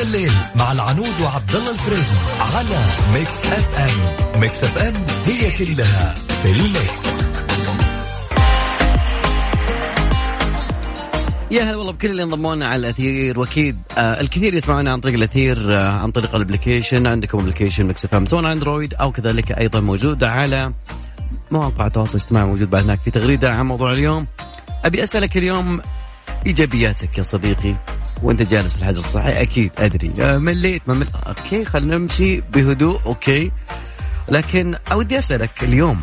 من الليل مع العنود وعبد الله الفريدي على Mix FM. Mix FM هي كلها في ال Mix. يا هلا والله بكل اللي انضمونا على الأثير. وأكيد آه الكثير يسمعونا عن طريق الأثير آه عن طريق ال application عندكم application Mix FM. سواء أندرويد أو كذلك أيضا موجود على مواقع التواصل الاجتماعي موجود بعد هناك. في تغريدة عن موضوع اليوم أبي أسألك اليوم إيجابياتك يا صديقي. وانت جالس في الحجر الصحي أكيد أدري. آه مليت. ما مل... okay خلينا نمشي بهدوء okay. لكن ودي أسألك اليوم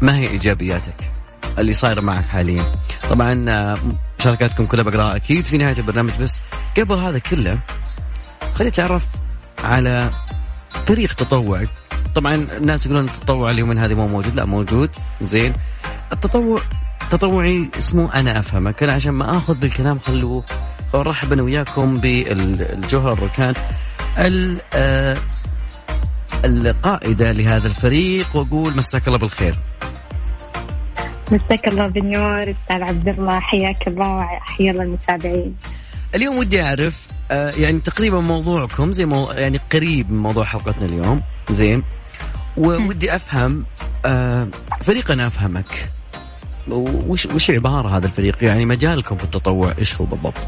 ما هي إيجابياتك اللي صايرة معك حاليا؟ طبعا آه، مشاركاتكم كلها بقراها أكيد في نهاية البرنامج بس قبل هذا كله خليني أتعرف على فريق تطوعك طبعا الناس يقولون التطوع اليومين هذه مو موجود. لا موجود. زين. التطوع تطوعي اسمه أنا أفهمك. أنا عشان ما آخذ بالكلام خلوه ارحب أنا وياكم بالجوهر الركان. آه، القائدة لهذا الفريق وأقول مساك الله بالخير. مساك الله بالنور أستاذ عبد الله. حياك الله وحيا الله المتابعين. اليوم ودي أعرف آه يعني تقريبا موضوعكم زي مو يعني قريب من موضوع حلقتنا اليوم. زين. ودي أفهم آه فريقنا أفهمك. وش وش عبارة هذا الفريق يعني مجالكم في التطوع إيش هو بالضبط؟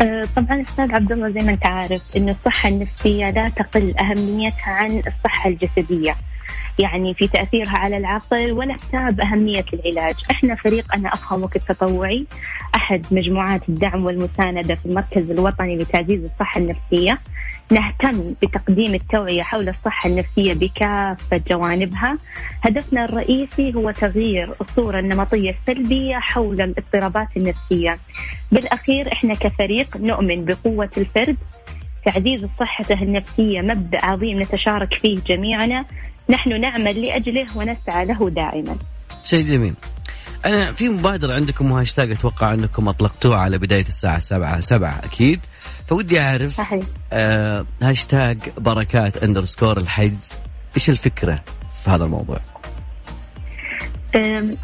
آه، طبعا أستاذ عبد الله زي ما أنت عارف إنه الصحة النفسية لا تقل أهميتها عن الصحة الجسدية. يعني في تأثيرها على العقل ولا حساب أهمية العلاج إحنا فريق أنا أفهمك التطوعي أحد مجموعات الدعم والمساندة في المركز الوطني لتعزيز الصحة النفسية نهتم بتقديم التوعية حول الصحة النفسية بكافة جوانبها. هدفنا الرئيسي هو تغيير الصورة النمطية السلبية حول الاضطرابات النفسية. بالأخير إحنا كفريق نؤمن بقوة الفرد. تعزيز صحته النفسية مبدأ عظيم نتشارك فيه جميعنا. نحن نعمل لأجله ونسعى له دائما. شيء جميل. أنا في مبادرة عندكم وهاشتاج أتوقع أنكم أطلقتوها على بداية الساعة سبعة سبعة أكيد. فودي أعرف صحيح. آه هاشتاج بركات underscore الحجر إيش الفكرة في هذا الموضوع؟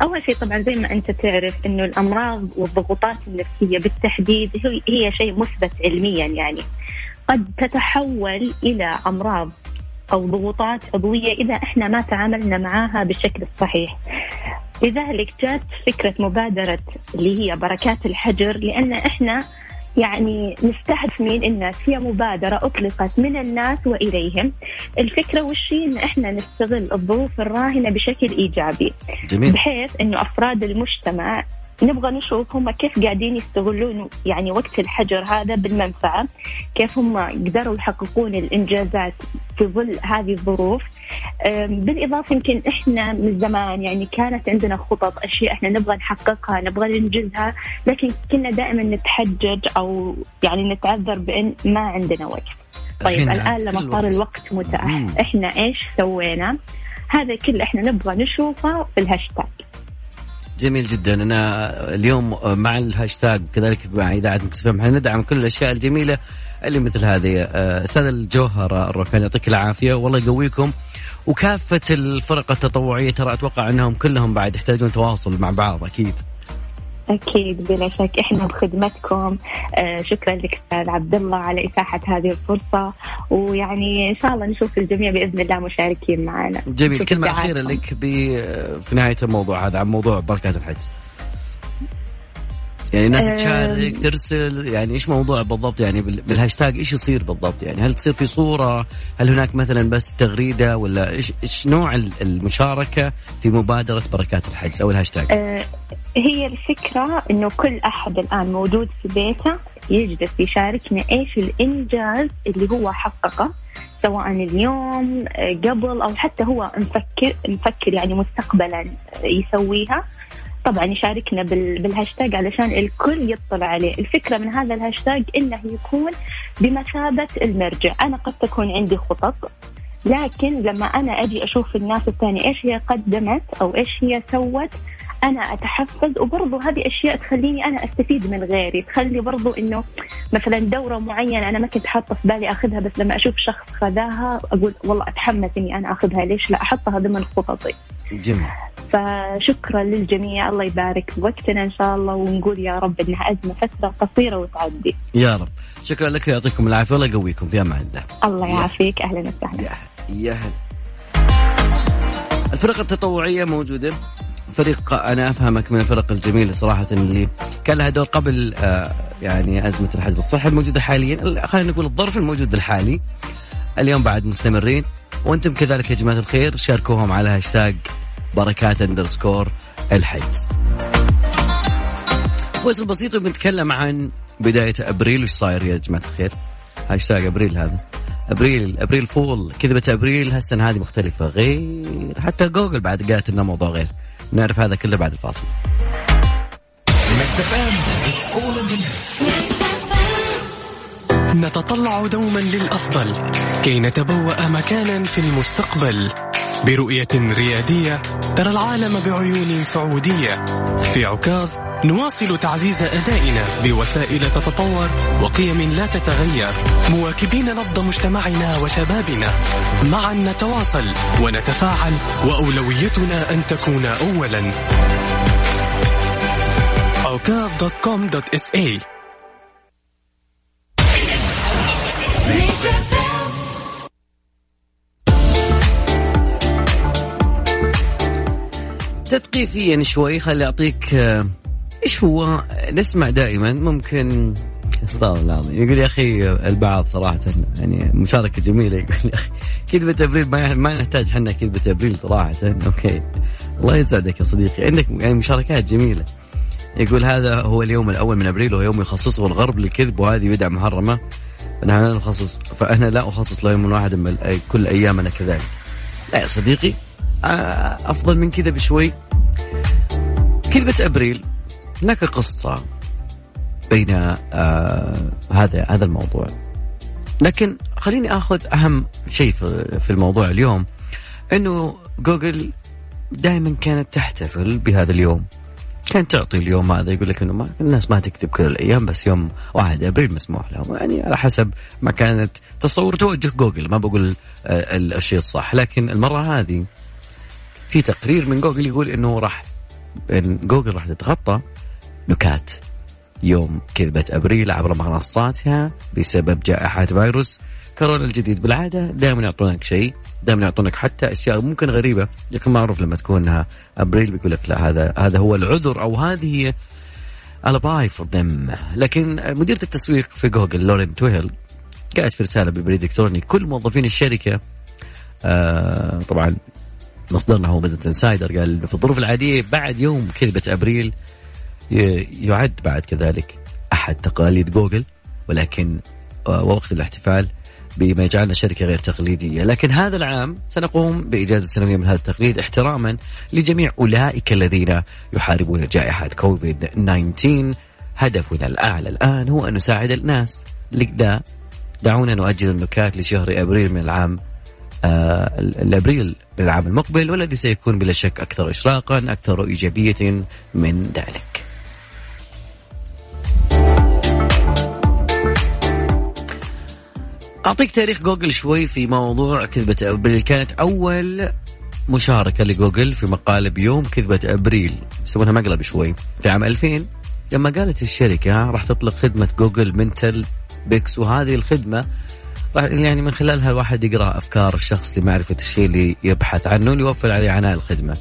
أول شيء طبعا زي ما أنت تعرف أنه الأمراض والضغوطات النفسية بالتحديد هي شيء مثبت علميا يعني قد تتحول إلى أمراض أو ضغوطات عضوية إذا إحنا ما تعاملنا معها بالشكل الصحيح لذلك جات فكرة مبادرة اللي هي بركات الحجر لأن إحنا يعني نستهدف مين الناس هي مبادرة أطلقت من الناس وإليهم. الفكرة وش إن إحنا نستغل الظروف الراهنة بشكل إيجابي. جميل. بحيث إنه أفراد المجتمع نبغى نشوف هم كيف قاعدين يستغلون يعني وقت الحجر هذا بالمنفعة كيف هم قدروا يحققون الإنجازات في ظل هذه الظروف. بالإضافة يمكن إحنا من زمان يعني كانت عندنا خطط أشياء إحنا نبغى نحققها نبغى ننجزها لكن كنا دائما نتحجج أو يعني نتعذر بأن ما عندنا وقت. طيب الآن لما صار الوقت متاح إحنا إيش سوينا؟ هذا كله إحنا نبغى نشوفه في الهاشتاج. جميل جدا. أنا اليوم مع الهاشتاج كذلك مع إذاعة Mix FM ندعم كل الأشياء الجميلة اللي مثل هذه. آه، أستاذ الجوهر الركان يعطيك العافية. والله يقويكم. وكافة الفرق التطوعية ترى أتوقع أنهم كلهم بعد يحتاجون تواصل مع بعض أكيد. أكيد بلا شك. إحنا بخدمتكم. آه شكرا لك أستاذ عبد الله على إتاحة هذه الفرصة. ويعني إن شاء الله نشوف الجميع بإذن الله مشاركين معنا. جميل. كلمة أخيرة لك في نهاية الموضوع هذا عن موضوع بركات الحجز. يعني الناس تشارك ترسل يعني إيش موضوع بالضبط؟ يعني بالهاشتاج إيش يصير بالضبط؟ يعني هل تصير في صورة؟ هل هناك مثلا بس تغريدة ولا إيش إيش نوع المشاركة في مبادرة بركات الحجر أو الهاشتاج؟ أه هي الفكرة إنه كل أحد الآن موجود في بيته يجلس يشاركنا إيش الإنجاز اللي هو حققه سواء اليوم قبل أو حتى هو مفكر مفكر يعني مستقبلا يسويها. طبعا يشاركنا بالهاشتاج علشان الكل يطلع عليه. الفكرة من هذا الهاشتاج إنه يكون بمثابة المرجع. أنا قد تكون عندي خطط لكن لما أنا أجي أشوف الناس الثانية إيش هي قدمت أو إيش هي سوت أنا أتحفز وبرضه هذه أشياء تخليني أنا أستفيد من غيري. تخلي برضه إنه مثلا دورة معينة أنا ما كنت حاطة في بالي أخذها بس لما أشوف شخص خذاها أقول والله أتحمس إني أنا أخذها. ليش؟ لا أحطها ضمن خططي. جميل. فشكرا للجميع. الله يبارك بوقتنا إن شاء الله ونقول يا رب إنها أزمة فترة قصيرة وتعدي. يا رب. شكرا لك ويعطيكم العافية والله يقويكم في أمان الله. الله يعافيك. أهلا وسهلا. يا يا هلا. الفرق التطوعية موجودة. فريق أنا أفهمك من الفرق الجميلة صراحة اللي كان لها دور قبل آه، يعني أزمة الحجر الصحي الموجودة حاليا. خلينا نقول الظرف الموجود الحالي. اليوم بعد مستمرين. وأنتم كذلك يا جماعة الخير شاركوهم على هاشتاج بركات underscore الحجر بس بسيط وبنتكلم عن بداية أبريل. وش صاير يا جماعة الخير؟ هاشتاج أبريل هذا. أبريل April Fool. كذبة أبريل هالسنة هذه مختلفة. غير حتى جوجل بعد قالت إنه موضوع غير. نعرف هذا كله بعد الفاصل. نتطلع دوما للأفضل كي نتبوأ مكانا في المستقبل. برؤية ريادية ترى العالم بعيون سعودية. في عكاظ نواصل تعزيز أدائنا بوسائل تتطور وقيم لا تتغير. مواكبين نبض مجتمعنا وشبابنا. معا نتواصل ونتفاعل وأولويتنا أن تكون أولا. عكاظ dot com dot SA تثقيفيا شوي خلي أعطيك آه، إيش هو؟ نسمع دائما ممكن استغفر الله العظيم. يقول يا أخي البعض صراحة يعني مشاركة جميلة يقول يا أخي كذبة إبريل ما ما نحتاج إحنا كذبة إبريل صراحة. أوكي. الله يسعدك يا صديقي. عندك يعني مشاركات جميلة. يقول هذا هو اليوم الأول من أبريل وهو يوم يخصصه الغرب للكذب وهذه بدعة محرمة. فنحن لا نخصص فأنا لا أخصص له يوم واحد من كل أيامنا كذلك. لا يا صديقي أفضل من كذا بشوي. كذبة أبريل هناك قصة بين آه هذا هذا الموضوع. لكن خليني آخذ أهم شيء في الموضوع اليوم إنه جوجل دائما كانت تحتفل بهذا اليوم. كانت تعطي اليوم هذا يقول لك إنه ما الناس ما تكتب كل الأيام بس يوم 1 أبريل مسموح لهم. يعني على حسب ما كانت تصور توجه جوجل ما بقول آه، الشيء الصح. لكن المرة هذه في تقرير من جوجل يقول إنه راح إن جوجل راح تتخطى نكات. يوم كذبة أبريل عبر منصاتها بسبب جائحة فيروس كورونا الجديد. بالعادة دائما يعطونك شيء دائما يعطونك حتى أشياء ممكن غريبة لكن معروف لما تكونها أبريل بيقول لك لا هذا هذا هو العذر أو هذه هي الاباي فور ذم لكن مديرة التسويق في جوجل لورين تويل قالت في رسالة ببريد إلكتروني لكل موظفين الشركة آه طبعا مصدرنا هو Business Insider قال في الظروف العادية بعد يوم كذبة أبريل يعد بعد كذلك أحد تقاليد جوجل ولكن آه، وقت الاحتفال بما يجعلنا شركة غير تقليدية. لكن هذا العام سنقوم بإجازة سنوية من هذا التقليد احتراما لجميع أولئك الذين يحاربون جائحة كوفيد 19 هدفنا الأعلى الآن هو أن نساعد الناس. لذا دعونا نؤجل النكات لشهر أبريل من العام آه الأبريل للعام المقبل والذي سيكون بلا شك أكثر اشراقا أكثر إيجابية من ذلك. أعطيك تاريخ جوجل شوي في موضوع كذبة أبريل. كانت أول مشاركة لجوجل في مقالب يوم كذبة أبريل. يسمونها مقلب شوي. في عام 2000 لما قالت الشركة راح تطلق خدمة جوجل mental plex وهذه الخدمة يعني من خلالها الواحد يقرأ أفكار الشخص لمعرفة الشيء اللي يبحث عنه ليوفر عليه عناء الخدمة.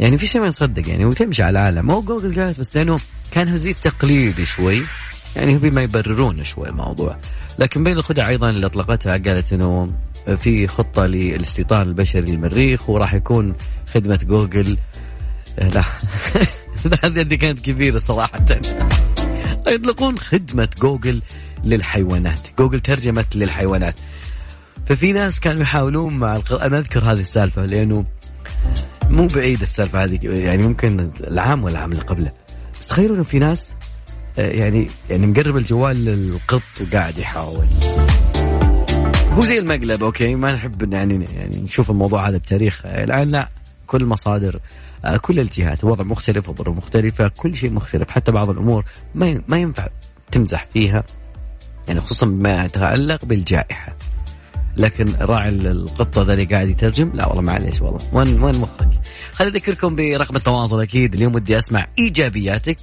يعني في شيء ما يصدق يعني وتمشي على العالم. مو جوجل قالت بس لأنه كان هذا يوم تقليدي شوي يعني بما يبررون شوي الموضوع. لكن بين الخدع أيضا اللي أطلقتها قالت إنه في خطة للاستيطان البشري للمريخ وراح يكون خدمة جوجل لا هذه كانت كبيرة صراحة. يطلقون خدمة جوجل للحيوانات. جوجل ترجمت للحيوانات. ففي ناس كانوا يحاولون مع الق... أنا أذكر هذه السالفة لأنه مو بعيد السالفة هذه يعني ممكن العام ولا العام اللي قبله. بس تخيلوا انه في ناس آه، يعني يعني مقرب الجوال للقط وقاعد يحاول. هو زي المقلب أوكي؟ ما نحب يعني يعني نشوف الموضوع هذا بتاريخ. الآن لا كل مصادر آه، كل الجهات وضع مختلف وظروف مختلفة كل شيء مختلف. حتى بعض الأمور ما ما ينفع تمزح فيها. يعني خصوصا ما يتعلق بالجائحة. لكن راعي القطة ذا اللي قاعد يترجم؟ لا والله معليش والله. وين وين مخك؟ خليني أذكركم برقم التواصل أكيد. اليوم ودي أسمع إيجابياتك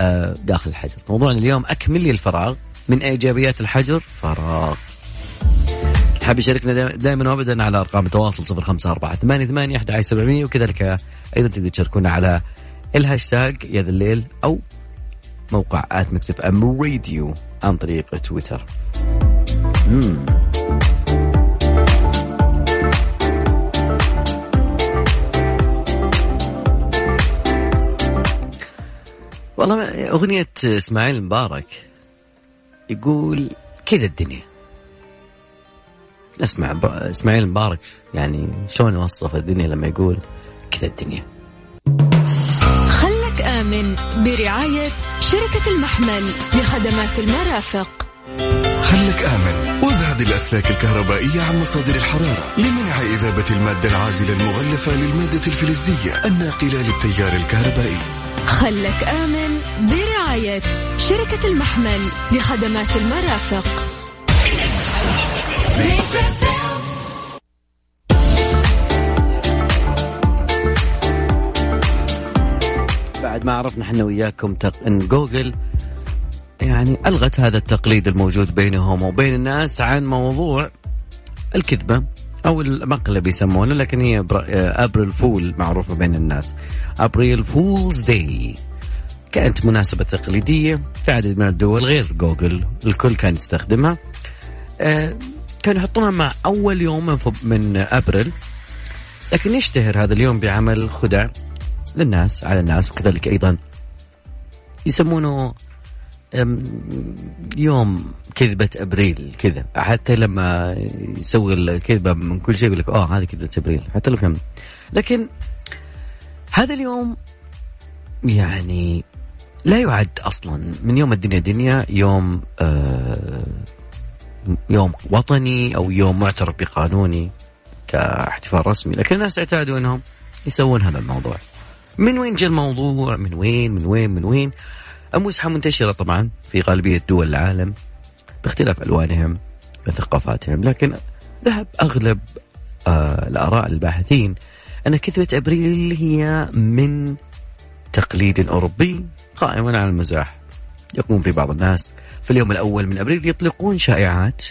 آه، داخل الحجر. موضوعنا اليوم اكمل لي الفراغ من إيجابيات الحجر. فراغ. حاب يشاركنا دائما وابدا على أرقام التواصل 054 88 11700 وكذلك أيضا تقدر تشاركونا على الهاشتاج يا ذا الليل أو موقع at ميكس اف ام راديو عن طريق تويتر. مم. والله أغنية إسماعيل مبارك يقول كذا الدنيا أسمع إسماعيل مبارك يعني شلون يوصف الدنيا لما يقول كذا الدنيا خلك آمن برعاية شركة المحمل لخدمات المرافق. خلك آمن. وابعد الأسلاك الكهربائية عن مصادر الحرارة لمنع إذابة المادة العازلة المغلفة للمادة الفلزية الناقلة للتيار الكهربائي. خلك آمن برعاية شركة المحمل لخدمات المرافق. بعد ما عرفنا إحنا وياكم تق... إن جوجل يعني ألغت هذا التقليد الموجود بينهم وبين الناس عن موضوع الكذبة أو المقلب يسمونه لكن هي ابريل فول معروفة بين الناس. April Fools' Day كانت مناسبة تقليدية في عدد من الدول غير جوجل الكل كان يستخدمها. آه، كانوا يحطونها مع أول يوم من, ابريل لكن يشتهر هذا اليوم بعمل خدع. للناس على الناس وكذلك أيضا يسمونه يوم كذبة أبريل كذا. حتى لما يسوي الكذبة من كل شيء يقول لك آه هذه كذبة أبريل. حتى لو كان لكن هذا اليوم يعني لا يعد أصلا. من يوم الدنيا دنيا يوم آه يوم وطني أو يوم معترف بقانوني كاحتفال رسمي. لكن الناس اعتادوا إنهم يسوون هذا الموضوع. من وين جاء الموضوع؟ من وين؟ من وين؟ من وين؟ المزحة منتشرة طبعا في غالبية دول العالم باختلاف ألوانهم وثقافاتهم لكن ذهب أغلب آه الآراء الباحثين أن كذبة أبريل هي من تقليد أوروبي قائم على المزاح. يقوم في بعض الناس في اليوم الأول من أبريل يطلقون شائعات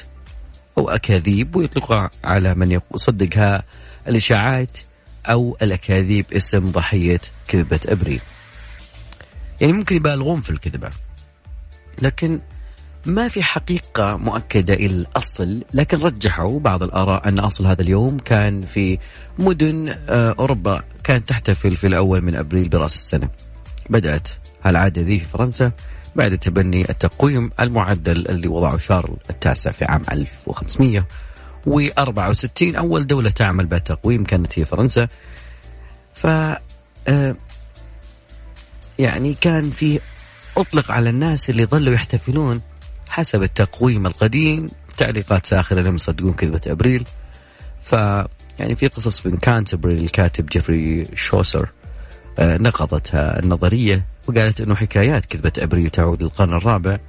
أو أكاذيب ويطلقها على من يصدقها الإشاعات أو الأكاذيب اسم ضحية كذبة أبريل يعني ممكن يبالغون في الكذبة. لكن ما في حقيقة مؤكدة إلى الأصل. لكن رجحوا بعض الآراء أن أصل هذا اليوم كان في مدن آه، أوروبا كانت تحتفل في الأول من أبريل برأس السنة. بدأت هالعادة ذي في فرنسا بعد تبني التقويم المعدل اللي وضعه شارل التاسع في عام 1564 أول دولة تعمل بالتقويم كانت هي فرنسا. ف آه، يعني كان في أطلق على الناس اللي ظلوا يحتفلون حسب التقويم القديم. تعليقات ساخرة لم يصدقون كذبة أبريل. ف يعني في قصص من كانتبري الكاتب جيفري شوسر آه، نقضت النظرية وقالت أنه حكايات كذبة أبريل تعود للقرن الرابع.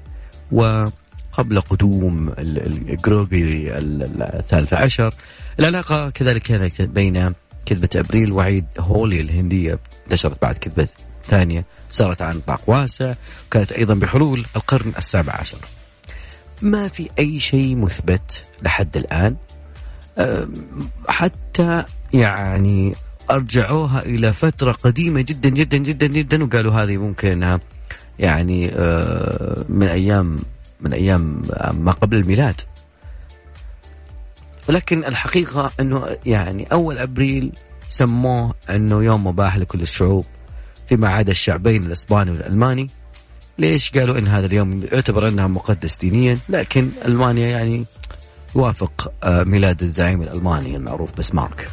وقبل قدوم الجريجوري الثالث عشر. العلاقة كذلك كانت بين كذبة أبريل وعيد هولي الهندية انتشرت بعد كذبة ثانية صارت عن نطاق واسع وكانت أيضا بحلول القرن السابع عشر. ما في أي شيء مثبت لحد الآن؟ حتى يعني أرجعوها إلى فترة قديمة جدا جدا جدا جدا وقالوا هذه ممكن أنها يعني أه، من أيام من أيام ما قبل الميلاد. ولكن الحقيقة أنه يعني أول أبريل سموه أنه يوم مباح لكل الشعوب فيما عدا الشعبين الإسباني والألماني. ليش قالوا إن هذا اليوم؟ يعتبر إنها مقدس دينيا لكن ألمانيا يعني يوافق آه، ميلاد الزعيم الألماني المعروف بسمارك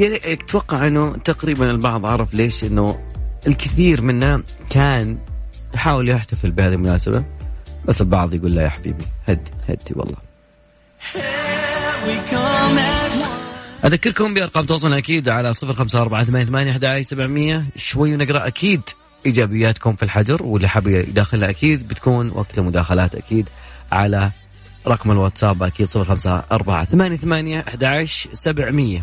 أتوقع إنه تقريبا البعض عرف ليش إنه الكثير منا كان يحاول يحتفل بهذه المناسبة بس البعض يقول لا يا حبيبي هدي هدي والله. أذكركم بأرقام تواصلنا أكيد على صفر خمسة أربعة ثمانية ثمانية سبعمية شوي ونقرأ أكيد إيجابياتكم في الحجر واللي حاب يداخلها أكيد بتكون وقت المداخلات أكيد على رقم الواتساب أكيد 054 88 11 700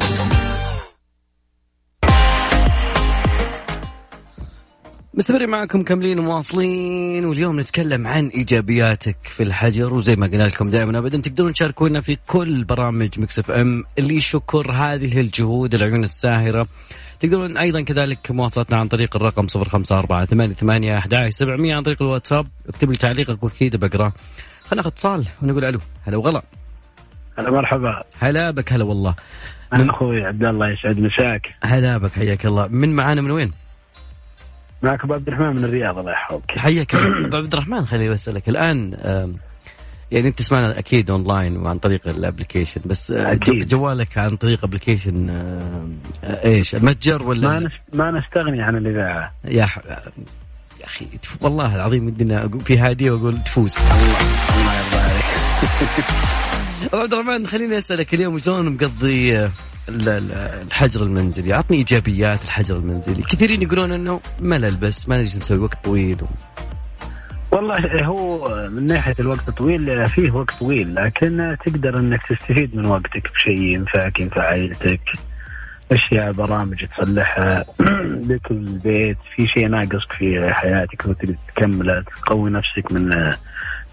مستمرين معكم مكملين ومواصلين واليوم نتكلم عن إيجابياتك في الحجر وزي ما قلنا لكم دائما ابدا تقدرون تشاركونا في كل برامج مكس اف ام اللي شكر هذه الجهود العيون الساهرة. تقدرون أيضا كذلك مواصلتنا عن طريق الرقم 054 11 700 عن طريق الواتساب. اكتب لي تعليقك وأكيد بقراه خلينا ناخذ اتصال ونقول ألو. هلا وغلا. هلا مرحبا. هلا بك هلا والله. من- أنا أخوي عبد الله يسعد مساك. هلا بك حياك الله. من معانا من وين؟ معك أبو عبد الرحمن من الرياض الله يحفظك. حياك. أبو عبد الرحمن خليني بسألك الآن يعني أنت تسمعنا أكيد أونلاين وعن طريق ال application بس أكيد. جو- جوالك عن طريق application إيش متجر ولا ما نس... ما نستغني عن الإذاعة. يا ح... يا أخي والله العظيم ودنا في هادية وأقول تفوز. الله يرضى عليك أبو عبد الرحمن خليني أسألك اليوم شلون مقضي آه، الحجر المنزلي. اعطني إيجابيات الحجر المنزلي. كثيرين يقولون إنه ملل بس ما إيش نسوي وقت طويل. و... والله هو من ناحية الوقت طويل فيه وقت طويل لكن تقدر إنك تستفيد من وقتك بشيء ينفعك ينفع عائلتك أشياء برامج تصلحها لك البيت في شيء ناقصك في حياتك تكمله تقوي نفسك من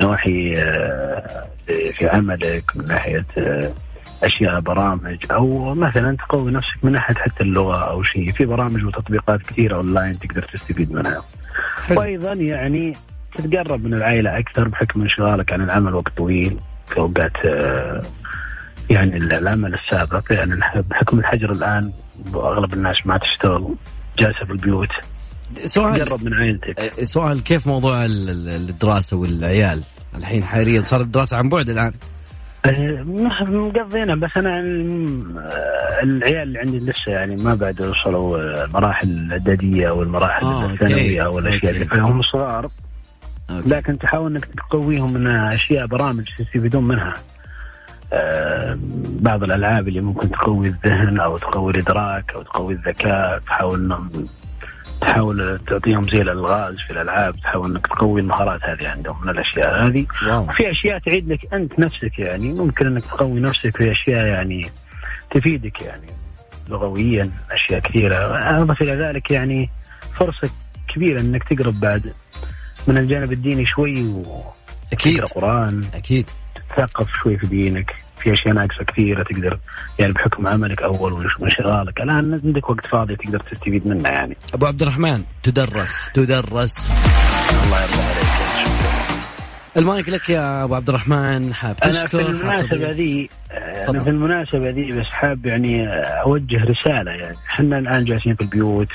نواحي آه، في عملك من ناحية آه، أشياء برامج أو مثلا تقوي نفسك من ناحيه حتى اللغة أو شيء. في برامج وتطبيقات كثيرة أونلاين تقدر تستفيد منها. حلو. وأيضا يعني تتقرب من العائلة أكثر بحكم انشغالك عن العمل وقت طويل في أوقات آه، يعني العمل السابق. يعني بحكم الحجر الآن أغلب الناس ما تشتغل جالسة في البيوت. سؤال تقرب من عائلتك. آه، سؤال كيف موضوع ال- ال- الدراسة والعيال؟ الحين حاليا صار الدراسة عن بعد الآن. مقضينا بس أنا ال- آه، العيال اللي عندي لسه يعني ما بعد وصلوا آه، المراحل الاعداديه أو المراحل آه، أوكي. الثانوية أو الأشياء. اللي فيهم صغار. لكن تحاول إنك تقويهم من أشياء برامج يستفيدون منها آه، بعض الألعاب اللي ممكن تقوي الذهن أو تقوي الإدراك أو تقوي الذكاء تحاول إنهم تحاول تعطيهم زي الألغاز في الألعاب تحاول إنك تقوي المهارات هذه عندهم من الأشياء هذه. واو. وفي أشياء تعيد لك أنت نفسك يعني ممكن إنك تقوي نفسك في أشياء يعني تفيدك يعني لغويا أشياء كثيرة. أضف إلى ذلك يعني فرصة كبيرة إنك تقرب بعد من الجانب الديني شوي وتقرا أكيد. قرآن أكيد. تثقف شوي في دينك. في اشياء ناقصة كثيره تقدر يعني بحكم عملك أول وانشغالك الآن عندك وقت فاضي تقدر تستفيد منه يعني. أبو عبد الرحمن تدرس تدرس. الله يرضى عليك. المايك لك يا أبو عبد الرحمن حاب أنا تشكر في حاب المناسبة؟ ذي أنا. في المناسبة ذي بس حاب يعني أوجه رسالة يعني. إحنا الآن جالسين في البيوت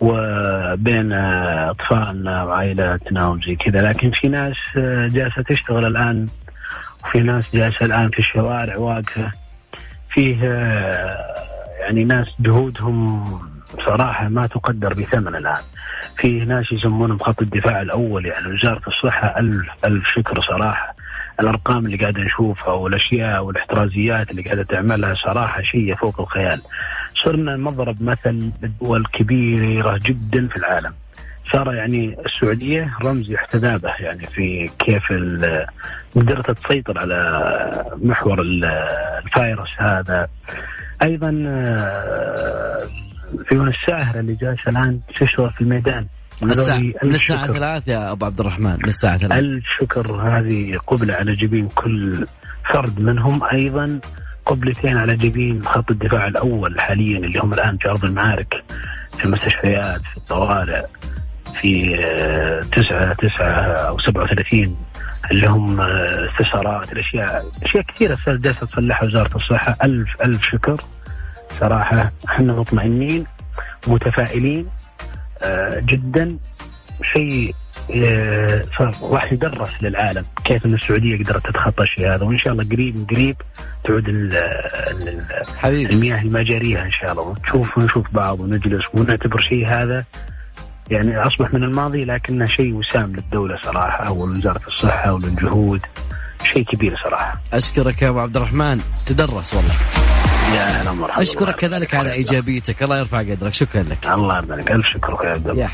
وبين أطفالنا وعائلاتنا وزي كذا لكن في ناس جالسة تشتغل الآن وفي ناس جالسة الآن في الشوارع واقفة فيه يعني ناس جهودهم صراحة ما تقدر بثمن الآن في ناس يسمونهم خط الدفاع الأول يعني وزارة الصحة ألف ألف شكر صراحة الأرقام اللي قاعد نشوفها والأشياء والاحترازيات اللي قاعدة تعملها صراحة شيء فوق الخيال. صرنا مضرب مثل لدول كبيره جدا في العالم. صار يعني السعودية رمز يحتذى به يعني في كيف قدرت تسيطر على محور ال- الفيروس هذا. أيضا آه، العيون الساهره اللي جالسه الآن تشتغل في الميدان. من الساعة من الساعة. ثلاث يا أبو عبد الرحمن من الساعة ثلاث ألف شكر هذه قبلة على جبين كل فرد منهم أيضا قبلتين على جبين خط الدفاع الأول حاليا اللي هم الآن في أرض المعارك في المستشفيات في الطوارئ في آه، تسعة تسعة أو سبعة وثلاثين اللي هم آه، استشارات الأشياء أشياء كثيرة جالسة تصلحها وزارة الصحة. ألف ألف شكر. صراحة إحنا مطمئنين متفائلين آه، جدا. شيء آه، صار راح يدرس للعالم كيف إن السعودية قدرت تتخطى الشيء هذا. وإن شاء الله قريب قريب تعود ال- ال- حبيبي. المياه المجارية إن شاء الله. ونشوف ونشوف بعض ونجلس ونعتبر شيء هذا يعني أصبح من الماضي لكنه شيء وسام للدولة صراحة ولوزارة الصحة وللجهود. شيء كبير صراحة. أشكرك يا أبو عبد الرحمن. تدرس والله. يا هلا مرحبا. أشكرك كذلك على إيجابيتك. الله يرفع قدرك. شكرا لك. الله يبارك ألف شكر يا عبد الله.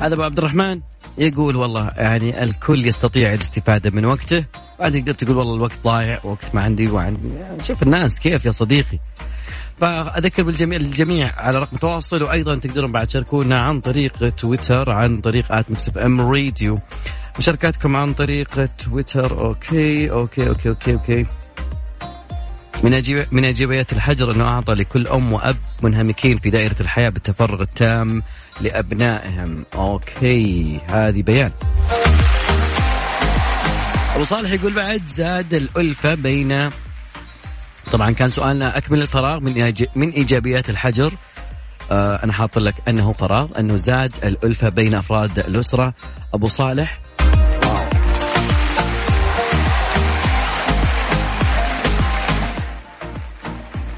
هذا أبو عبد الرحمن يقول والله يعني الكل يستطيع الاستفادة من وقته. بعد تقدر تقول والله الوقت ضايع وقت ما عندي وعندي يعني شوف الناس كيف يا صديقي. فأذكر بالجميع الجميع على رقم تواصل وأيضا تقدرون بعد تشاركونا عن طريق تويتر عن طريق at مكس إف إم راديو. مشاركاتكم عن طريق تويتر أوكي أوكي أوكي أوكي أوكي. من أجيب من ايجابيات الحجر أنه أعطى لكل أم وأب منهمكين في دائرة الحياة بالتفرغ التام لأبنائهم. أوكي هذه بيان. أبو صالح يقول بعد زاد الألفة بين طبعا كان سؤالنا أكمل الفراغ من من إيجابيات الحجر. آه أنا حاط لك أنه فراغ أنه زاد الألفة بين أفراد الأسرة. أبو صالح.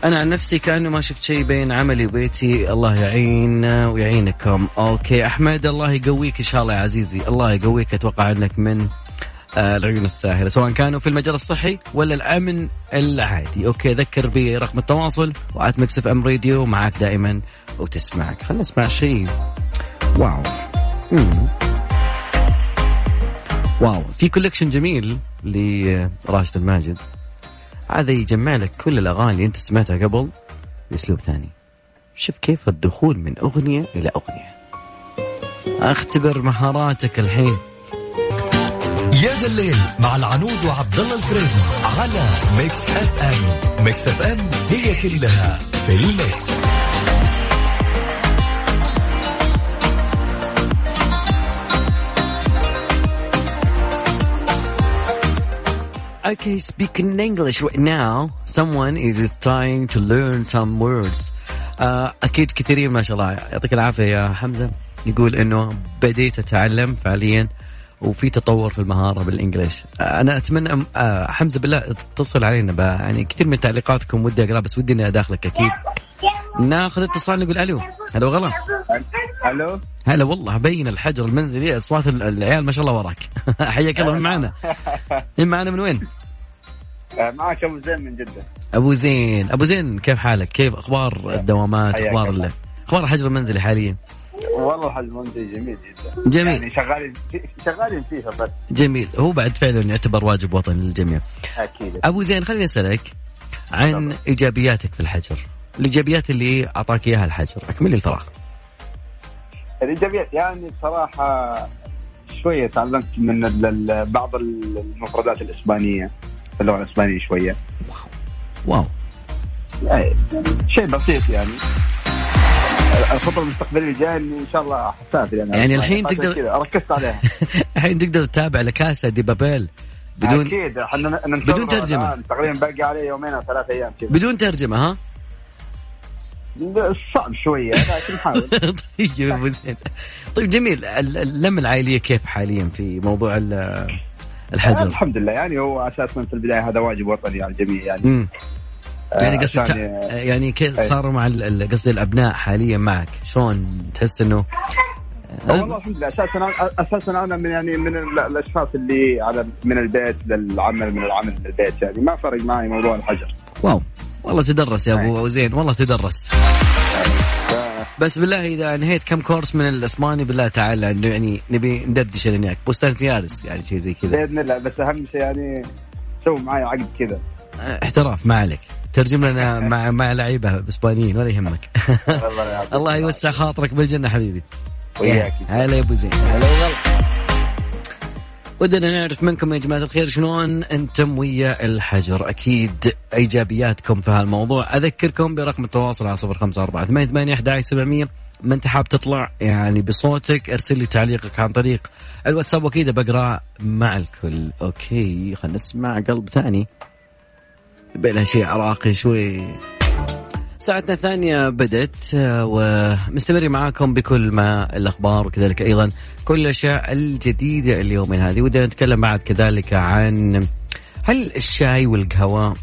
أنا عن نفسي كأنه ما شفت شيء بين عملي وبيتي. الله يعيننا ويعينكم. أوكي أحمد الله يقويك إن شاء الله يا عزيزي. الله يقويك أتوقع إنك من العيون الساهرة سواء كانوا في المجال الصحي ولا الأمن العادي. أوكي ذكر برقم التواصل و at مكس اف ام راديو معك دائما وتسمعك. خلينا نسمع شيء. wow. مم. wow. في collection جميل لراشد الماجد. هذا يجمع لك كل الأغاني اللي أنت سمعتها قبل بأسلوب ثاني. شوف كيف الدخول من أغنية إلى أغنية. أختبر مهاراتك الحين. يا ذا الليل مع العنود وعبد الله الفريدي على ميكس اف ام. ميكس اف ام هي كلها في الميكس. Okay, speaking English right now, someone is trying to learn some words. Uh, أكيد كثيرين ما شاء الله يعطيك العافية يا حمزة. يقول إنه بديت أتعلم فعليا. وفي تطور في المهارة بالإنجليش. uh, أنا أتمنى uh, حمزة بالله تتصل علينا بقى. يعني كثير من تعليقاتكم ودي أقرأ بس ودي إني أداخلك أكيد. ناخذ اتصال نقول ألو. هلا وغلا ألو هلا والله بين الحجر المنزلي أصوات ال- العيال ما شاء الله وراك. حياك الله من معنا؟ من معنا من وين؟ آه، معك أبو زين من جدة. أبو زين. أبو زين كيف حالك؟ كيف أخبار الدوامات أخبار أخبار الحجر المنزلي حاليا؟ والله المنزل جميل جدا. جميل. يعني شغالين شغالين فيها بس. جميل. هو بعد فعلا يعتبر واجب وطني للجميع. أكيد. أبو زين خليني أسألك عن إيجابياتك في الحجر. الإيجابيات اللي أعطاك إياها الحجر. أكمل لي الفراغ. الإيجابيات يعني بصراحه شوية تعلمت من بعض المفردات الإسبانية اللغة الإسبانية شوية. واو. يعني شيء بسيط يعني. الخطوه المستقبليه الجايه إن شاء الله حسافر يعني يعني الحين تقدر- ركزت عليها الحين تقدر تتابع لكاسا دي بابيل بدون أكيد إحنا بدون. الآن. تقريبا باقي عليه يومين أو ثلاث أيام كذا. بدون ترجمة ها؟ صعب شوية لكن نحاول طيب أبو زين. طيب جميل. ال- اللمة العائلية كيف حاليا في موضوع ال- الحجر الحمد لله يعني هو أساسا في البداية هذا واجب وطني على الجميع يعني. يعني آه، قصدي تع- يعني كيف أي. صار مع ال- قصدي الأبناء حاليا معك. شلون تحس انه والله الحمد لله. أساسا أنا- أساسا أنا من يعني من ال- الأشخاص اللي على من البيت للعمل من العمل للبيت يعني. ما فرق معي موضوع الحجر. واو. والله تدرس يا أبو أي. زين والله تدرس. بس بالله إذا انهيت كم كورس من الاسباني بالله تعالى لأنه يعني نبي ندردش أنا وياك. بوستان يارس يعني شيء زي كذا. بإذن الله. بس أهم شيء يعني سووا معي عقد كذا. احتراف ما عليك. ترجم لنا مع مع لعيبة إسبانيين ولا يهمك. الله يوسع خاطرك بالجنة حبيبي. وياك. هلا يا أبو زين. هلا وغلا ودنا نعرف منكم يا جماعة الخير شلون أنتم ويا الحجر. أكيد إيجابياتكم في هالموضوع. أذكركم برقم التواصل على صفر خمسة أربعة ثمانية ثمانية احدى سبعمئه ما انت حاب تطلع يعني بصوتك ارسل لي تعليقك عن طريق الواتساب وأكيد بقرأ مع الكل. أوكي خلينا نسمع قلب ثاني. بينها شيء عراقي شوي. ساعتنا الثانية بدت آه، ومستمرين معاكم بكل ما الأخبار وكذلك أيضا كل الأشياء الجديدة اليومين هذه. ودنا نتكلم بعد كذلك عن هل الشاي والقهوة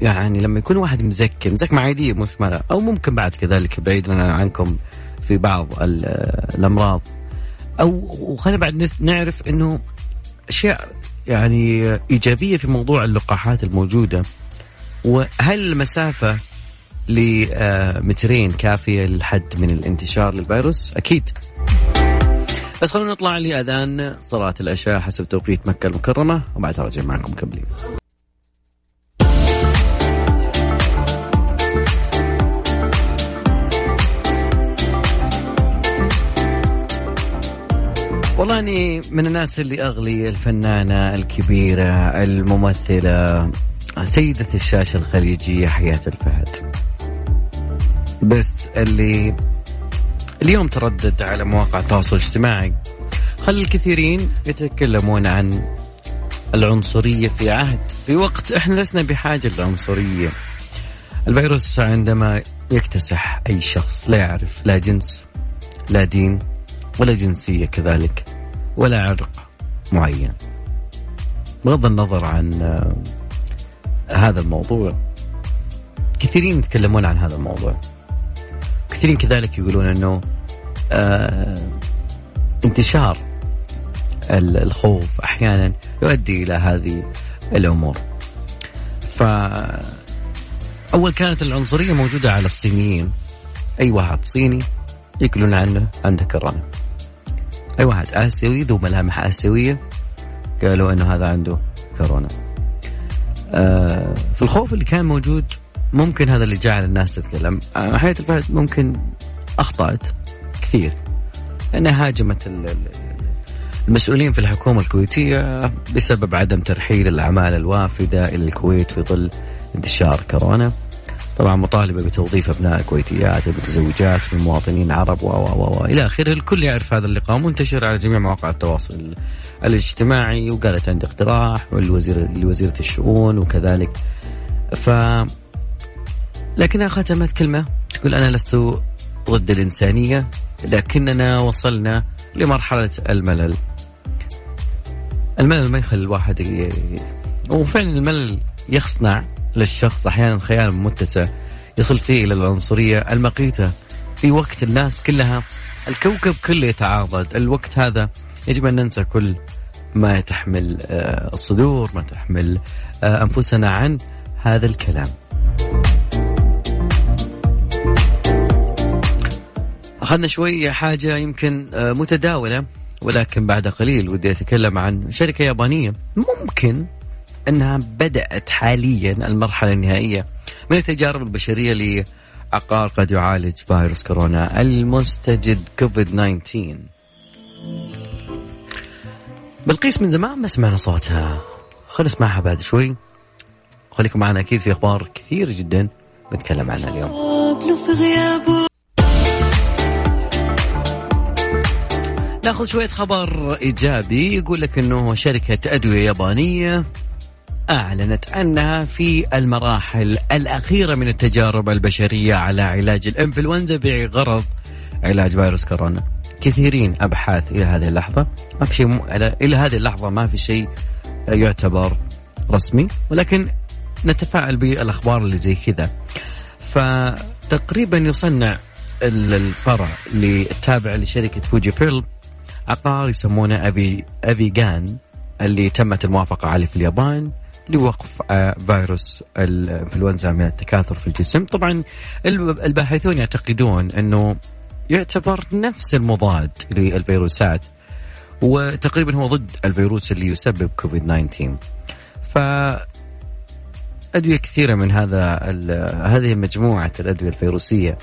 يعني لما يكون واحد مزكي مزكمة عادية مش مالها أو ممكن بعد كذلك بعيدا عنكم في بعض ال- الأمراض. أو وخلينا بعد نعرف أنه أشياء يعني إيجابية في موضوع اللقاحات الموجودة. وهل المسافه لمترين كافية للحد من الانتشار للفيروس؟ أكيد. بس خلونا نطلع لأذان صلاة العشاء حسب توقيت مكة المكرمة وبعدها راجع معكم مكملين. والله إني من الناس اللي أغلي الفنانة الكبيرة الممثلة سيدة الشاشة الخليجية حياة الفهد. بس اللي اليوم تردد على مواقع التواصل الاجتماعي. خلى الكثيرين يتكلمون عن العنصرية في عهد في وقت إحنا لسنا بحاجة للعنصرية. الفيروس عندما يكتسح أي شخص لا يعرف لا جنس لا دين ولا جنسية كذلك ولا عرق معين. بغض النظر عن هذا الموضوع. كثيرين يتكلمون عن هذا الموضوع. كثيرين كذلك يقولون إنه آه انتشار الخوف أحيانا يؤدي إلى هذه الأمور. ف أول كانت العنصرية موجودة على الصينيين. أي واحد صيني يقولون عنه عنده كورونا أي واحد آسيوي ذو ملامح آسيوية قالوا إنه هذا عنده كورونا. في الخوف اللي كان موجود ممكن هذا اللي جعل الناس تتكلم. آه حياة الفهد ممكن أخطأت كثير. لأنها هاجمت المسؤولين في الحكومة الكويتية بسبب عدم ترحيل الأعمال الوافدة إلى الكويت في ظل انتشار كورونا. طبعا مطالبة بتوظيف أبناء الكويتيات المتزوجات من مواطنين عرب و و و إلى آخره. الكل يعرف هذا اللقاء. منتشر على جميع مواقع التواصل الاجتماعي وقالت عندي اقتراح والوزير لوزيرة الشؤون وكذلك. ف لكنها ختمت كلمة تقول أنا لست ضد الإنسانية لكننا وصلنا لمرحلة الملل. الملل ما يخلي الواحد ي... وفعلا الملل يصنع. للشخص أحيانا خيال متسع يصل فيه إلى العنصرية المقيتة. في وقت الناس كلها الكوكب كله يتعاضد. الوقت هذا يجب أن ننسى كل ما تحمل آه، الصدور ما تحمل آه، أنفسنا عن هذا الكلام. أخذنا شوي حاجة يمكن آه، متداولة ولكن بعد قليل ودي أتكلم عن شركة يابانية. ممكن أنها بدأت حاليا المرحلة النهائية من التجارب البشرية لعقار قد يعالج فيروس كورونا المستجد كوفيد 19 بلقيس من زمان ما سمعنا صوتها. خلينا نسمعها بعد شوي. خليكم معنا أكيد في أخبار كثير جدا نتكلم عنها اليوم. ناخذ شوية خبر إيجابي. يقول لك أنه شركة أدوية يابانية أعلنت أنها في المراحل الأخيرة من التجارب البشرية على علاج الإنفلونزا بغرض علاج فيروس كورونا. كثيرين أبحاث إلى هذه اللحظة. ما في شيء م... إلى هذه اللحظة ما في شيء يعتبر رسمي ولكن نتفاعل بالأخبار اللي زي كذا. فتقريبا يصنع الفرع التابع لشركة فوجي فيلم عقار يسمونه أبي أفيجان اللي تمت الموافقة عليه في اليابان. لوقف آه، فيروس الإنفلونزا من التكاثر في الجسم. طبعا الباحثون يعتقدون أنه يعتبر نفس المضاد للفيروسات وتقريبا هو ضد الفيروس اللي يسبب كوفيد 19 ف أدوية كثيرة من هذا هذه مجموعة الأدوية الفيروسية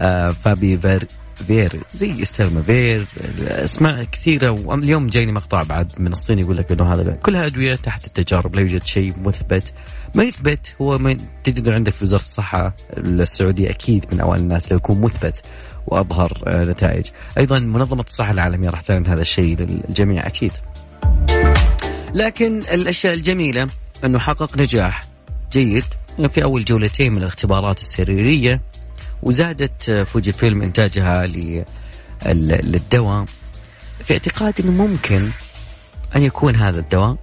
آه، فافيبيرافير زي أوسيلتاميفير أسماء كثيرة واليوم جايني مقطع بعد من الصين يقول لك إنه هذا كلها ادويه تحت التجارب لا يوجد شيء مثبت. ما يثبت هو ما تجد عندك في وزارة الصحة السعودية أكيد من أوائل الناس لو يكون مثبت وأظهر آه، نتائج. أيضا منظمة الصحة العالمية راح تعلن هذا الشيء للجميع أكيد. لكن الأشياء الجميلة أنه حقق نجاح جيد في أول جولتين من الاختبارات السريرية. وزادت فوجي فيلم إنتاجها للدواء في اعتقادي أنه ممكن أن يكون هذا الدواء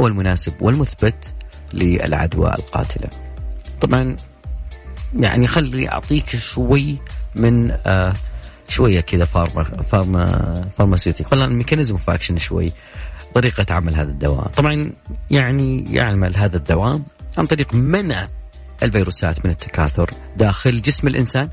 هو المناسب والمثبت للعدوى القاتلة. طبعا يعني خلي أعطيك شوي من آه شوية كذا pharma pharma pharmaceutic ولا ال mechanism of action شوي طريقة عمل هذا الدواء طبعا يعني يعمل هذا الدواء عن طريق منع الفيروسات من التكاثر داخل جسم الإنسان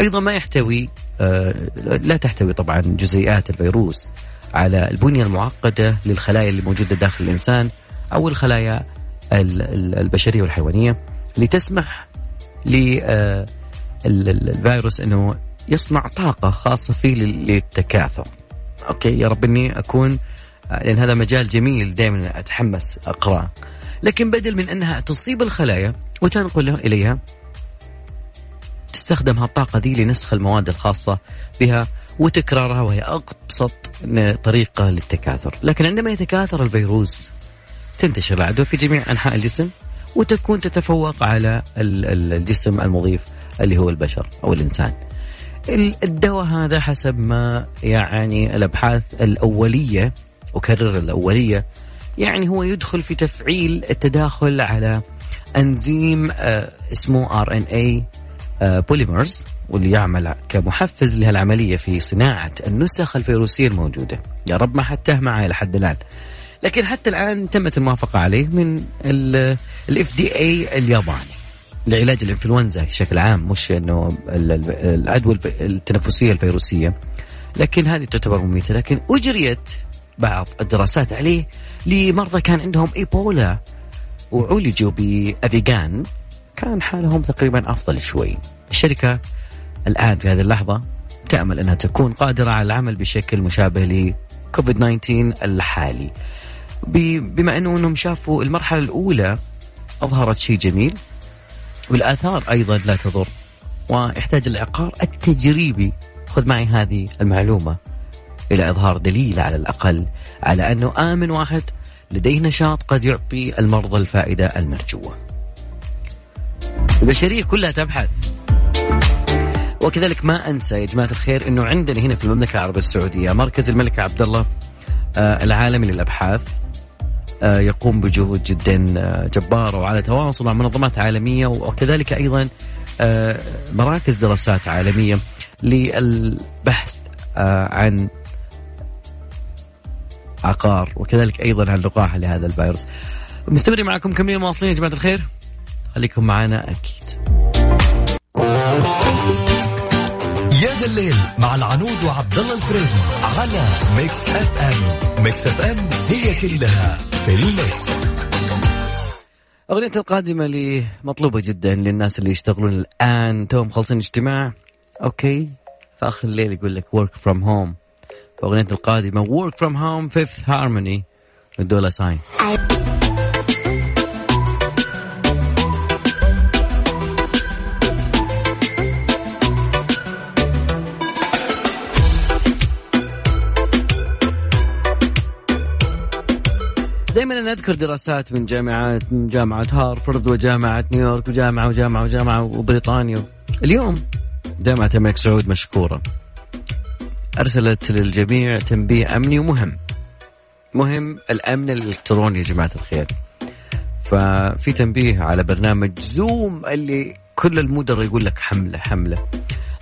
أيضا ما يحتوي آه، لا تحتوي طبعا جزيئات الفيروس على البنية المعقدة للخلايا اللي موجودة داخل الإنسان أو الخلايا البشرية والحيوانية اللي تسمح للفيروس إنه يصنع طاقة خاصة فيه للتكاثر. أوكي يا رب إني أكون لأن هذا مجال جميل دائما أتحمس أقرأه. لكن بدل من أنها تصيب الخلايا وتنقل إليها. تستخدم هالطاقة دي لنسخ المواد الخاصة بها وتكرارها وهي أبسط طريقة للتكاثر. لكن عندما يتكاثر الفيروس تنتشر العدوى في جميع أنحاء الجسم وتكون تتفوق على الجسم المضيف اللي هو البشر أو الإنسان. الدواء هذا حسب ما يعني الأبحاث الأولية أكرر الأولية يعني هو يدخل في تفعيل التداخل على أنزيم آه، اسمه RNA polymerase واللي يعمل كمحفز لهالعملية في صناعة النسخ الفيروسية الموجودة. يا رب ما حتى معي لحد الآن. لكن حتى الآن تمت الموافقة عليه من الاف دي اي الياباني. لعلاج الإنفلونزا بشكل عام مش إنه العدوى التنفسية الفيروسية. لكن هذه تعتبر مميتة. لكن أجريت بعض الدراسات عليه لمرضى كان عندهم إيبولا. وعولجوا بافيغان كان حالهم تقريبا أفضل شوي. الشركة الآن في هذه اللحظة تأمل أنها تكون قادرة على العمل بشكل مشابه لكوفيد 19 الحالي. بما إنه إنهم شافوا المرحلة الأولى أظهرت شيء جميل والآثار أيضا لا تضر ويحتاج العقار التجريبي خذ معي هذه المعلومة إلى إظهار دليل على الأقل على أنه آمن واحد لديه نشاط قد يعطي المرضى الفائدة المرجوة. البشرية كلها تبحث وكذلك ما أنسى يا جماعة الخير إنه عندنا هنا في المملكة العربية السعودية مركز الملك عبد الله آه، العالمي للأبحاث آه، يقوم بجهود جدا آه، جباره وعلى تواصل مع منظمات عالمية وكذلك أيضا مراكز دراسات عالمية للبحث عن عقار وكذلك أيضا عن لقاح لهذا الفيروس. مستمرين معكم كمية مواصلين يا جماعة الخير. خليكم معنا أكيد. يا ذا الليل مع العنود وعبد الله الفريدي على Mix FM، Mix F M هي كلها في ال Mix. أغنية القادمة لي مطلوبة جدا للناس اللي يشتغلون الآن توهم مخلصين اجتماع okay في آخر الليل يقول لك work from home أغنية القادمة work from home fifth harmony دولا ساين. دائما أنا أذكر دراسات من جامعات من جامعة هارفرد وجامعة نيويورك وجامعة وجامعة وجامعة وبريطانيا. اليوم جامعه الملك سعود مشكوره أرسلت للجميع تنبيه أمني ومهم. مهم الأمن الإلكتروني يا جماعة الخير. ففي تنبيه على برنامج Zoom اللي كل المدراء يقول لك حمله حمله.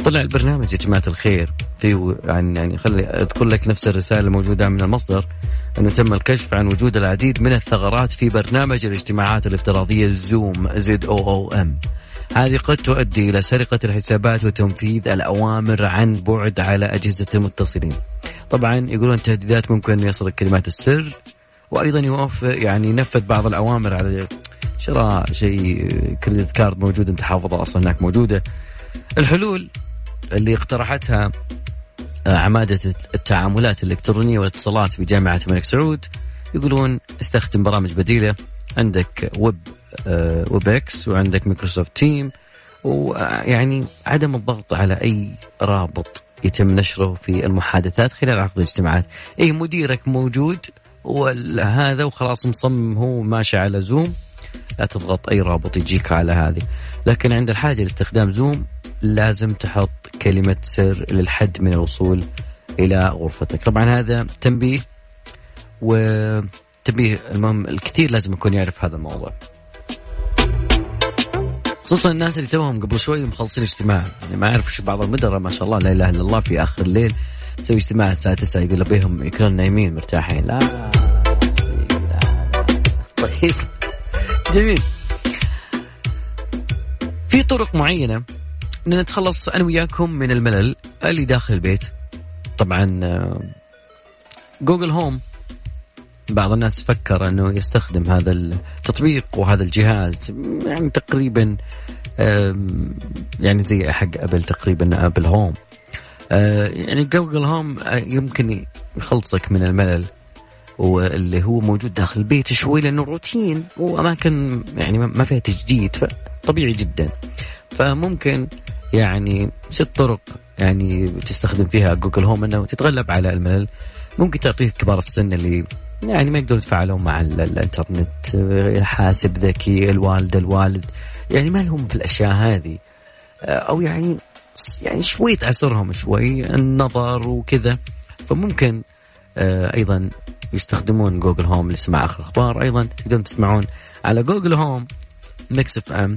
طلع البرنامج يا جماعة الخير. فيه يعني يعني خلي أذكر لك نفس الرسالة الموجوده من المصدر. إنه تم الكشف عن وجود العديد من الثغرات في برنامج الاجتماعات الافتراضية Zoom Z O O M هذه قد تؤدي إلى سرقة الحسابات وتنفيذ الأوامر عن بعد على أجهزة المتصلين. طبعا يقولون التهديدات ممكن يسرق كلمات السر وأيضا يوف يعني ينفذ بعض الأوامر على شراء شيء credit card موجود أنت حافظه أصلا هناك موجودة. الحلول اللي اقترحتها آه، عمادة التعاملات الإلكترونية والاتصالات في جامعة الملك سعود يقولون استخدم برامج بديلة عندك Web Webex وعندك Microsoft Team ويعني عدم الضغط على أي رابط يتم نشره في المحادثات خلال عقد الاجتماعات. اي مديرك موجود وهذا وخلاص مصمم هو ماشي على زوم. لا تضغط أي رابط يجيك على هذه. لكن عند الحاجة لاستخدام زوم لازم تحط كلمة سر للحد من الوصول إلى غرفتك. طبعا هذا تنبيه وتنبيه المهم الكثير لازم يكون يعرف هذا الموضوع. خصوصا الناس اللي توهم قبل شوي مخلصين اجتماع. يعني ما أعرف شو بعض المدراء ما شاء الله لا إله إلا الله في آخر الليل يسوي اجتماع الساعة 9 يقول بيهم يكونون نايمين مرتاحين. لا طيب. جميل. في طرق معينة إن نتخلص أنا وياكم من الملل اللي داخل البيت. طبعا آه، جوجل هوم بعض الناس فكر إنه يستخدم هذا التطبيق وهذا الجهاز يعني تقريبا يعني زي حق Apple تقريبا Apple Home. آه، يعني Google Home آه، يمكن يخلصك من الملل واللي هو موجود داخل البيت شوي لأنه روتين وأماكن يعني ما فيها تجديد فطبيعي جدا. فممكن يعني ست طرق يعني تستخدم فيها Google Home إنه تتغلب على الملل. ممكن تعطيه كبار السن اللي يعني ما يقدرون يتفاعلون مع ال- الانترنت آه، حاسب ذكي الوالده الوالد. يعني ما لهم في الأشياء هذه. آه، أو يعني يعني شوي تعسرهم شوي النظر وكذا. فممكن آه، أيضا يستخدمون Google Home لسماع آخر الأخبار. أيضا تقدرون تسمعون على Google Home Mix FM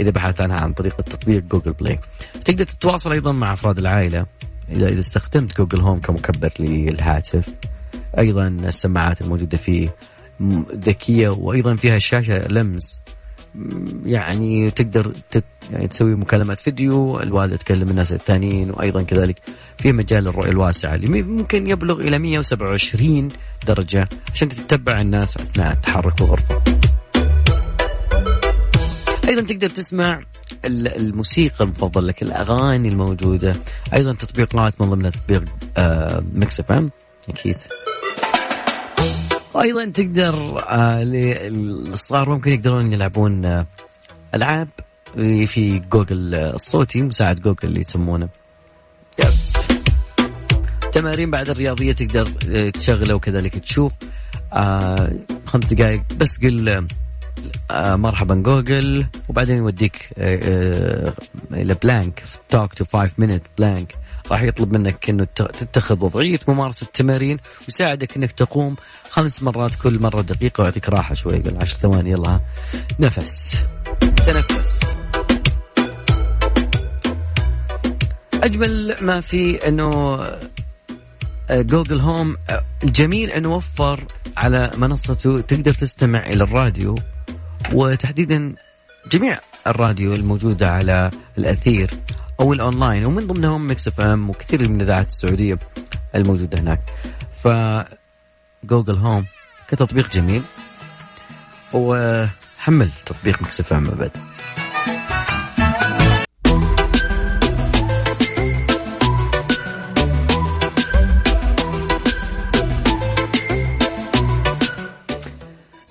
إذا بحثت عنها عن طريق التطبيق Google Play. تقدر تتواصل أيضا مع أفراد العائلة اذا إذا استخدمت جوجل هوم كمكبر للهاتف. أيضا السماعات الموجودة فيه ذكية وأيضا فيها شاشة لمس. يعني تقدر تت يعني تسوي مكالمات فيديو الوالده تكلم الناس الثانيين وأيضا كذلك في مجال للرؤيه الواسعة اللي ممكن يبلغ إلى 127 درجة عشان تتبع الناس أثناء التحرك بالغرفه. أيضا تقدر تسمع ال- الموسيقى المفضلة لك الأغاني الموجودة. أيضا تطبيقات من ضمنها تطبيق آه Mix FM أكيد. وأيضا تقدر آه الصغار ممكن يقدرون يلعبون آه ألعاب في جوجل آه، الصوتي مساعد جوجل اللي يسمونه. بس تمارين بعد الرياضية تقدر آه، تشغله وكذلك تشوف. آه خمس دقائق بس قل آه، آه مرحبا جوجل وبعدين يوديك آه آه إلى plank talk to 5 minute plank راح يطلب منك إنه تتخذ وضعية ممارسة التمارين ويساعدك إنك تقوم خمس مرات كل مرة دقيقة ويعطيك راحة شوي. يقول 10 ثواني يلا. نفس. تنفس. أجمل ما في إنه Google Home الجميل إنه وفر على منصته تقدر تستمع إلى الراديو وتحديدا جميع الراديو الموجودة على الأثير. أو الأونلاين ومن ضمنهم Mix FM وكثير من الاذاعات السعودية الموجودة هناك. ف Google Home كتطبيق جميل وحمل تطبيق Mix FM أبد.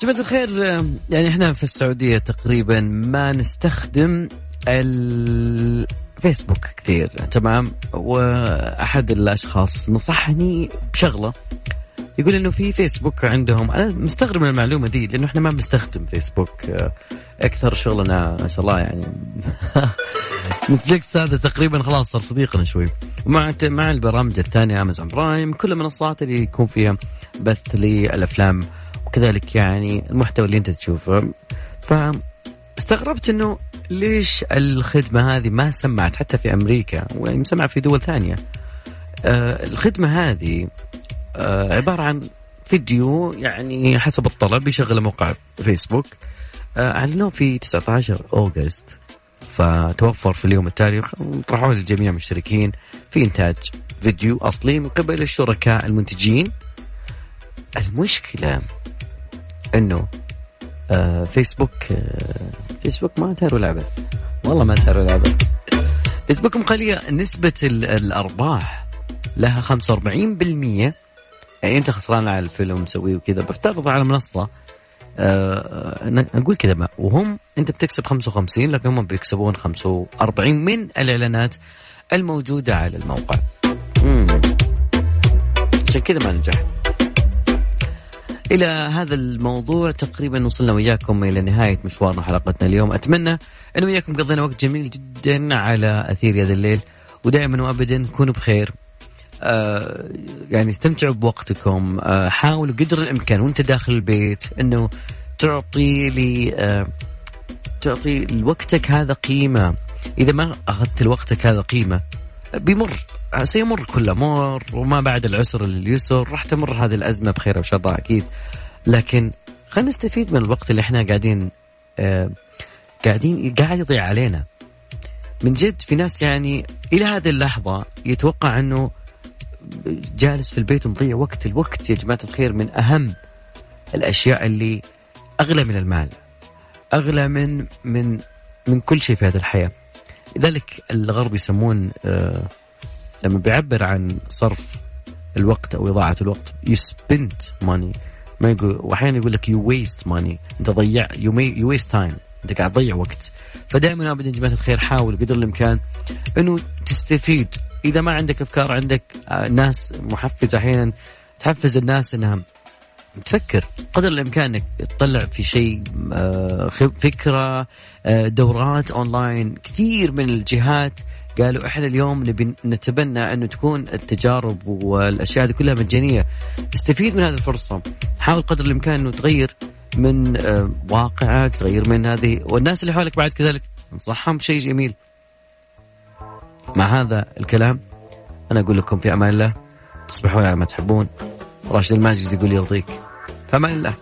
جماعة الخير يعني إحنا في السعودية تقريبا ما نستخدم الفيسبوك كثير. تمام؟ وأحد الأشخاص نصحني بشغلة. يقول إنه في فيسبوك عندهم. أنا مستغرب من المعلومة دي لأنه إحنا ما بنستخدم فيسبوك. أكثر شغلنا ما شاء الله يعني. Netflix هذا تقريبا. خلاص صار صديقنا شوي. ومع مع البرامج الثانية Amazon Prime كل المنصات اللي يكون فيها بث للأفلام وكذلك يعني المحتوى اللي أنت تشوفه. ف استغربت إنه ليش الخدمة هذه ما سمعت حتى في أمريكا ويعني مسمعه في دول ثانية. آه الخدمة هذه آه عبارة عن فيديو يعني حسب الطلب يشغل موقع فيسبوك. آه أعلنوه في 19 أوغست. فتوفر في اليوم التالي طرحوه للجميع المشتركين في إنتاج فيديو أصلي من قبل الشركاء المنتجين. المشكلة إنه آه فيسبوك آه فيسبوك ما تعرف لعبة. والله ما تعرف لعبة. فيسبوك مخليه نسبة ال- الأرباح لها 45% يعني أنت خسران على الفيلم مسويه وكذا بفترض على منصة. آه نقول كذا وهم أنت بتكسب 55 لكن هم بيكسبون 45 من الإعلانات الموجودة على الموقع. عشان كذا ما نجح. إلى هذا الموضوع تقريبا وصلنا وياكم إلى نهاية مشوارنا حلقتنا اليوم. أتمنى أنه وياكم قضينا وقت جميل جدا على أثير هذا الليل ودائما وابدا كونوا بخير. آه يعني استمتعوا بوقتكم. آه حاولوا قدر الإمكان وأنت داخل البيت أنه تعطي لي آه تعطي لوقتك هذا قيمة. إذا ما أخذت لوقتك هذا قيمة بيمر سيمر كل أمر وما بعد العسر لليسر راح تمر هذه الأزمة بخير وشر أكيد. لكن خلينا نستفيد من الوقت اللي إحنا قاعدين آه قاعدين قاعد يضيع علينا. من جد في ناس يعني إلى هذه اللحظة يتوقع أنه جالس في البيت ومضيع وقت. الوقت يا جماعة الخير من أهم الأشياء اللي أغلى من المال أغلى من من من كل شيء في هذه الحياة. لذلك الغرب يسمون آه لما بيعبر عن صرف الوقت أو إضاعة الوقت you spent money. ما يقول وأحيانا يقول لك you waste money. أنت ضيع you waste time. أنت قاعد تضيع وقت. فدائما ابدا جماعة الخير حاول قدر الإمكان إنه تستفيد. إذا ما عندك أفكار عندك آه، ناس محفزة أحيانا تحفز الناس إنها تفكر قدر الامكان انك تطلع في شيء آه، فكرة آه، دورات أونلاين. كثير من الجهات قالوا إحنا اليوم نبي نتبنى أنه تكون التجارب والأشياء هذه كلها مجانية. استفيد من هذه الفرصة. حاول قدر الإمكان أنه تغير من آه، واقعك تغير من هذه. والناس اللي حولك بعد كذلك انصحهم بشيء جميل. مع هذا الكلام أنا أقول لكم في أمان الله. تصبحون على ما تحبون. راشد الماجد يقول يرضيك فمان الله